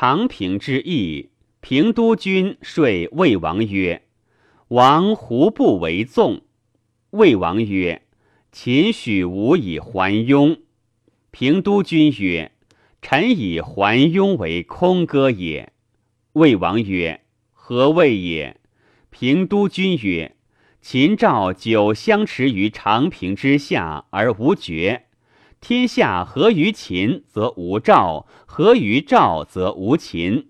长平之役，平都君说魏王曰：“王胡不为纵？”魏王曰：“秦许吾以还雍。”平都君曰：“臣以还雍为空歌也。”魏王曰：“何谓也？”平都君曰：“秦赵久相持于长平之下而无绝。”天下合于秦，则无赵；合于赵，则无秦。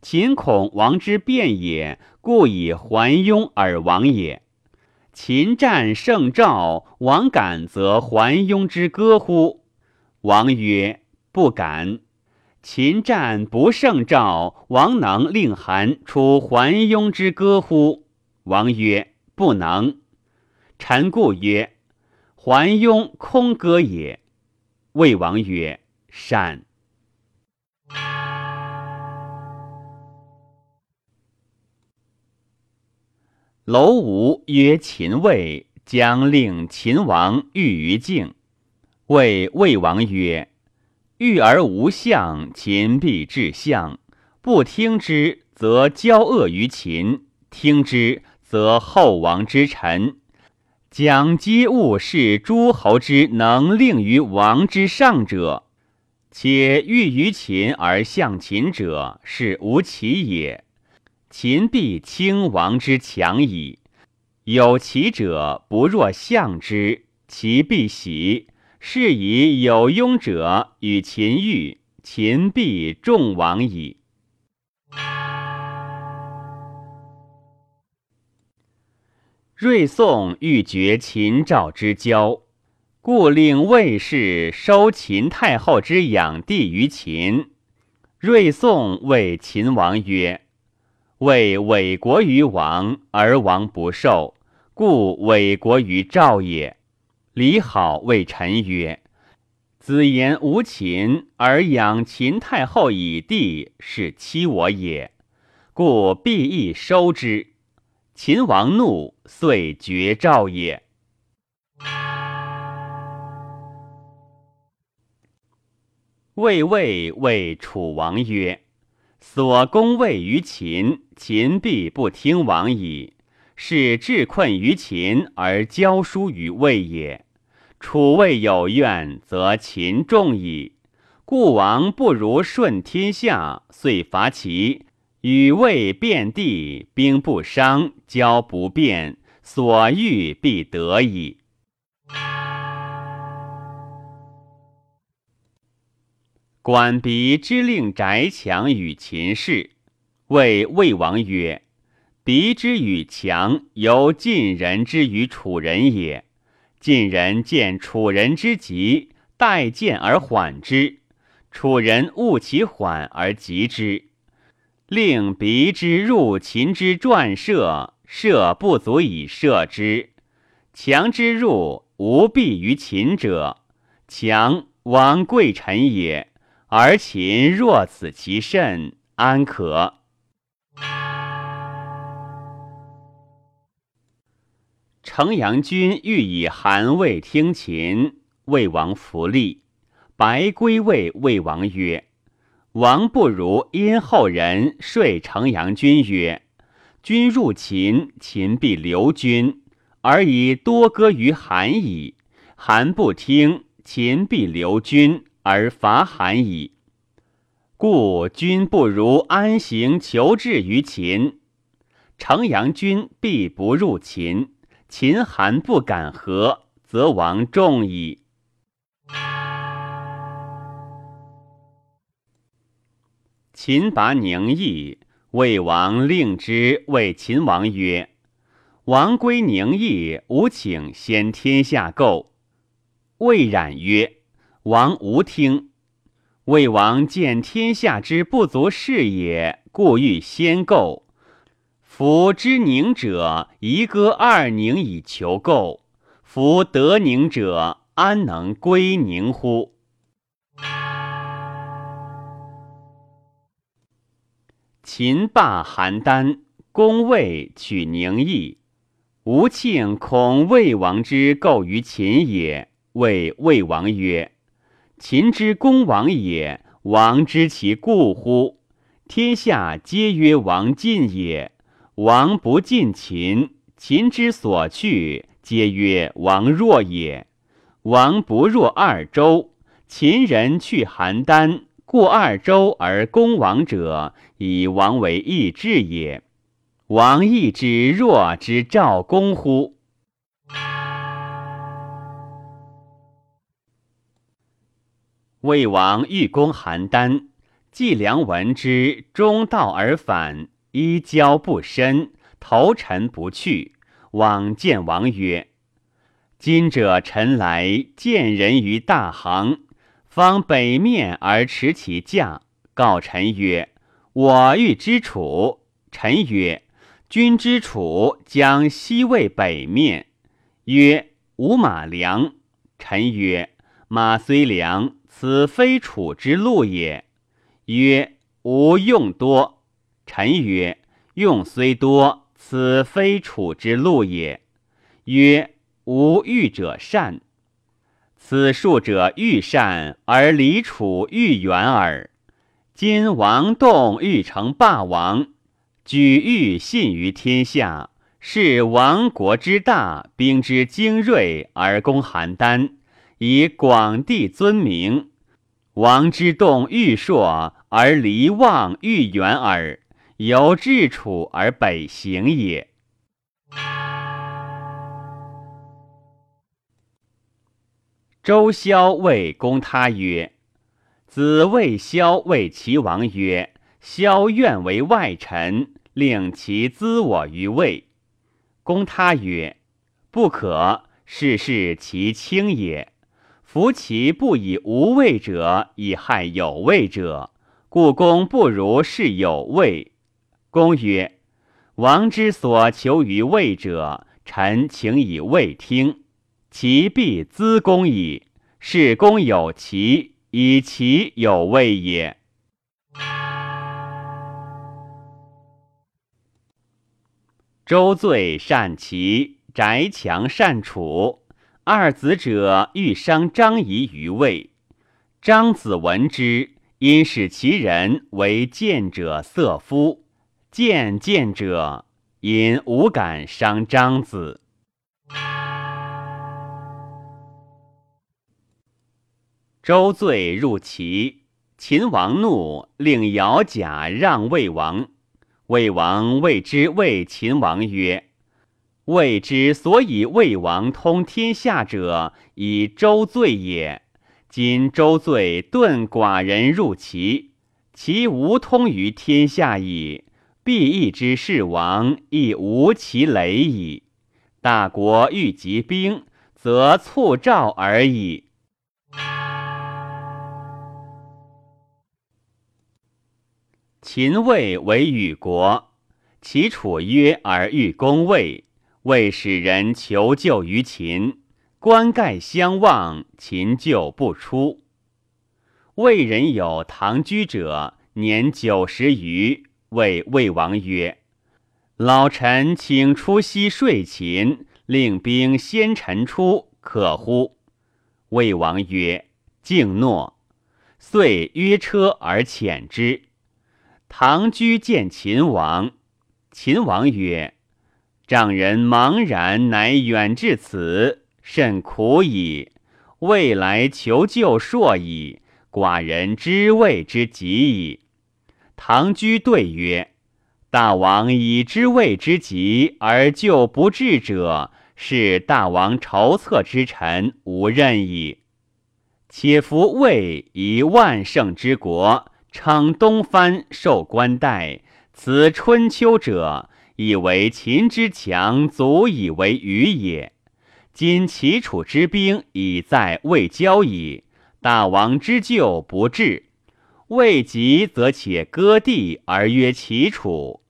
秦恐王之变也，故以还雍而亡也。秦战胜赵，王敢则还雍之歌乎？王曰：不敢。秦战不胜赵，王能令韩出还雍之歌乎？王曰：不能。臣故曰：还雍空歌也。魏王曰：“善。”楼吾曰：“秦魏将令秦王御于境。”谓魏王曰：“欲而无相，秦必至相。不听之，则交恶于秦；听之，则后王之臣。”将皆物是诸侯之能令于王之上者，且欲于秦而向秦者，是无其也。秦必轻王之强矣。有其者，不若相之，其必喜。是以有庸者与秦遇，秦必众王矣。睿宋欲绝秦赵之交，故令魏氏收秦太后之养弟于秦。睿宋谓秦王曰：“魏委国于王，而王不受，故委国于赵也。”李好谓臣曰：“子言无秦而养秦太后以弟，是欺我也，故必亦收之。”秦王怒，遂绝赵也。魏魏谓楚王曰：“所攻魏于秦，秦必不听王矣。是至困于秦而交疏于魏也。楚魏有怨，则秦众矣。故王不如顺天下，遂伐齐。”与魏遍地，兵不伤，交不变，所欲必得矣。管鼻之令翟强与秦氏，谓魏王曰：“鼻之与强，由晋人之与楚人也。晋人见楚人之急，待见而缓之；楚人恶其缓而急之。”令鼻之入秦之转射，射不足以射之；强之入，无避于秦者。强王贵臣也，而秦若此其甚，安可？城阳君欲以韩魏听秦，魏王弗立，白归魏魏王曰。王不如殷后人说城阳君曰：“君入秦，秦必留君，而以多歌于韩矣。韩不听，秦必留君而伐韩矣。故君不如安行求治于秦。城阳君必不入秦，秦韩不敢和，则王众矣。”秦拔宁邑，魏王令之谓秦王曰：“王归宁邑，吾请先天下构。”魏冉曰：“王无听。”魏王见天下之不足事也，故欲先构。夫知宁者，宜割二宁以求构；夫得宁者，安能归宁乎？秦霸邯郸，攻魏，取宁邑。吴庆恐魏王之构于秦也，谓魏王曰：“秦之攻王也，王知其故乎？天下皆曰王进也。王不进秦，秦之所去，皆曰王弱也。王不弱二周，秦人去邯郸，故二周而攻王者，以王为义志也。王义之弱之赵公乎？魏王欲攻邯郸，季梁闻之，中道而返，衣交不深，投臣不去。往见王曰：“今者臣来见人于大行，方北面而持其驾，告臣曰：‘我欲之楚。’臣曰：‘君之楚将西魏北面。’曰：‘吾马良。’臣曰：‘马虽良。’此非楚之路也。曰：吾用多。臣曰：用虽多，此非楚之路也。曰：吾欲者善。此术者欲善而离楚欲远耳。今王栋欲成霸王，举欲信于天下，是亡国之大，兵之精锐而攻邯郸，以广地尊名。王之动欲硕而离望欲远耳，由至楚而北行也。周萧谓公他曰：“子魏萧谓齐王曰：‘萧愿为外臣，令其资我于魏。’公他曰：‘不可，事事其轻也。’”夫其不以无畏者，以害有畏者，故公不如是有畏。公曰：“王之所求于魏者，臣请以魏听，其必资公矣。是公有其，以其有位也。”周罪善齐，翟强善楚。二子者欲伤张仪于魏，张子闻之，因使其人为见者色夫。见见者因无敢伤张子。周罪入齐，秦王怒，令姚贾让魏王。魏王谓之谓秦王曰。魏之所以魏王通天下者，以周罪也。今周罪遁寡人入齐，其无通于天下矣。必义之事王，亦无其累矣。大国欲集兵，则促赵而已。秦魏为与国，齐楚约而欲攻魏。为使人求救于秦，关盖相望，秦救不出。魏人有唐居者，年九十余，谓魏王曰：“老臣请出西睡秦，令兵先臣出，可乎？”魏王曰：“敬诺。”遂约车而遣之。唐居见秦王，秦王曰。丈人茫然，乃远至此，甚苦矣。未来求救硕矣，寡人知谓之急矣。唐居对曰：“大王以知谓之急而救不至者，是大王筹策之臣无任矣。且夫魏以万乘之国，称东藩，受官带，此春秋者。”以为秦之强，足以为虞也。今齐楚之兵已在未交矣，大王之救不至，未及则且割地而曰齐楚。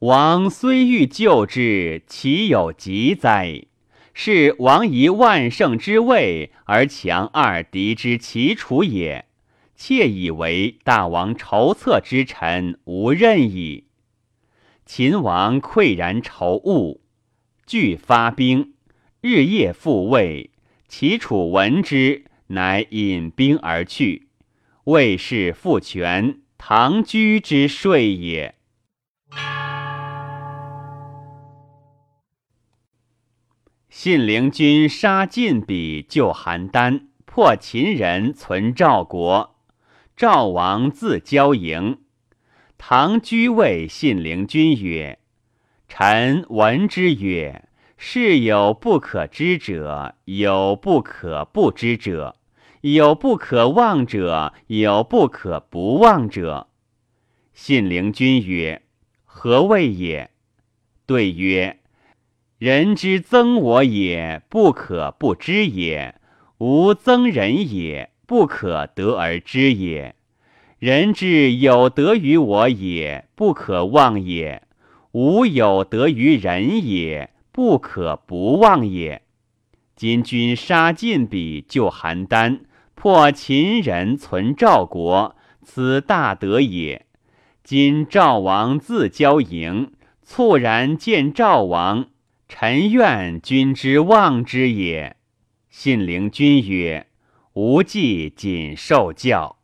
王虽欲救之，其有急哉？是王以万乘之位而强二敌之齐楚也。妾以为大王筹策之臣无任矣。秦王愧然愁恶，惧发兵，日夜复魏。齐楚闻之，乃引兵而去。魏氏复权，唐居之税也。信陵君杀晋鄙，救邯郸，破秦人，存赵国。赵王自交营。唐居谓信陵君曰：“臣闻之曰，事有不可知者，有不可不知者。”有不可忘者，有不可不忘者。信陵君曰：“何谓也？”对曰：“人之增我也，不可不知也；吾增人也，不可得而知也。人之有德于我也，不可忘也；吾有德于人也，不可不忘也。今君杀晋鄙，救邯郸。”破秦人，存赵国，此大德也。今赵王自交营，猝然见赵王，臣愿君之望之也。信陵君曰：“无忌谨受教。”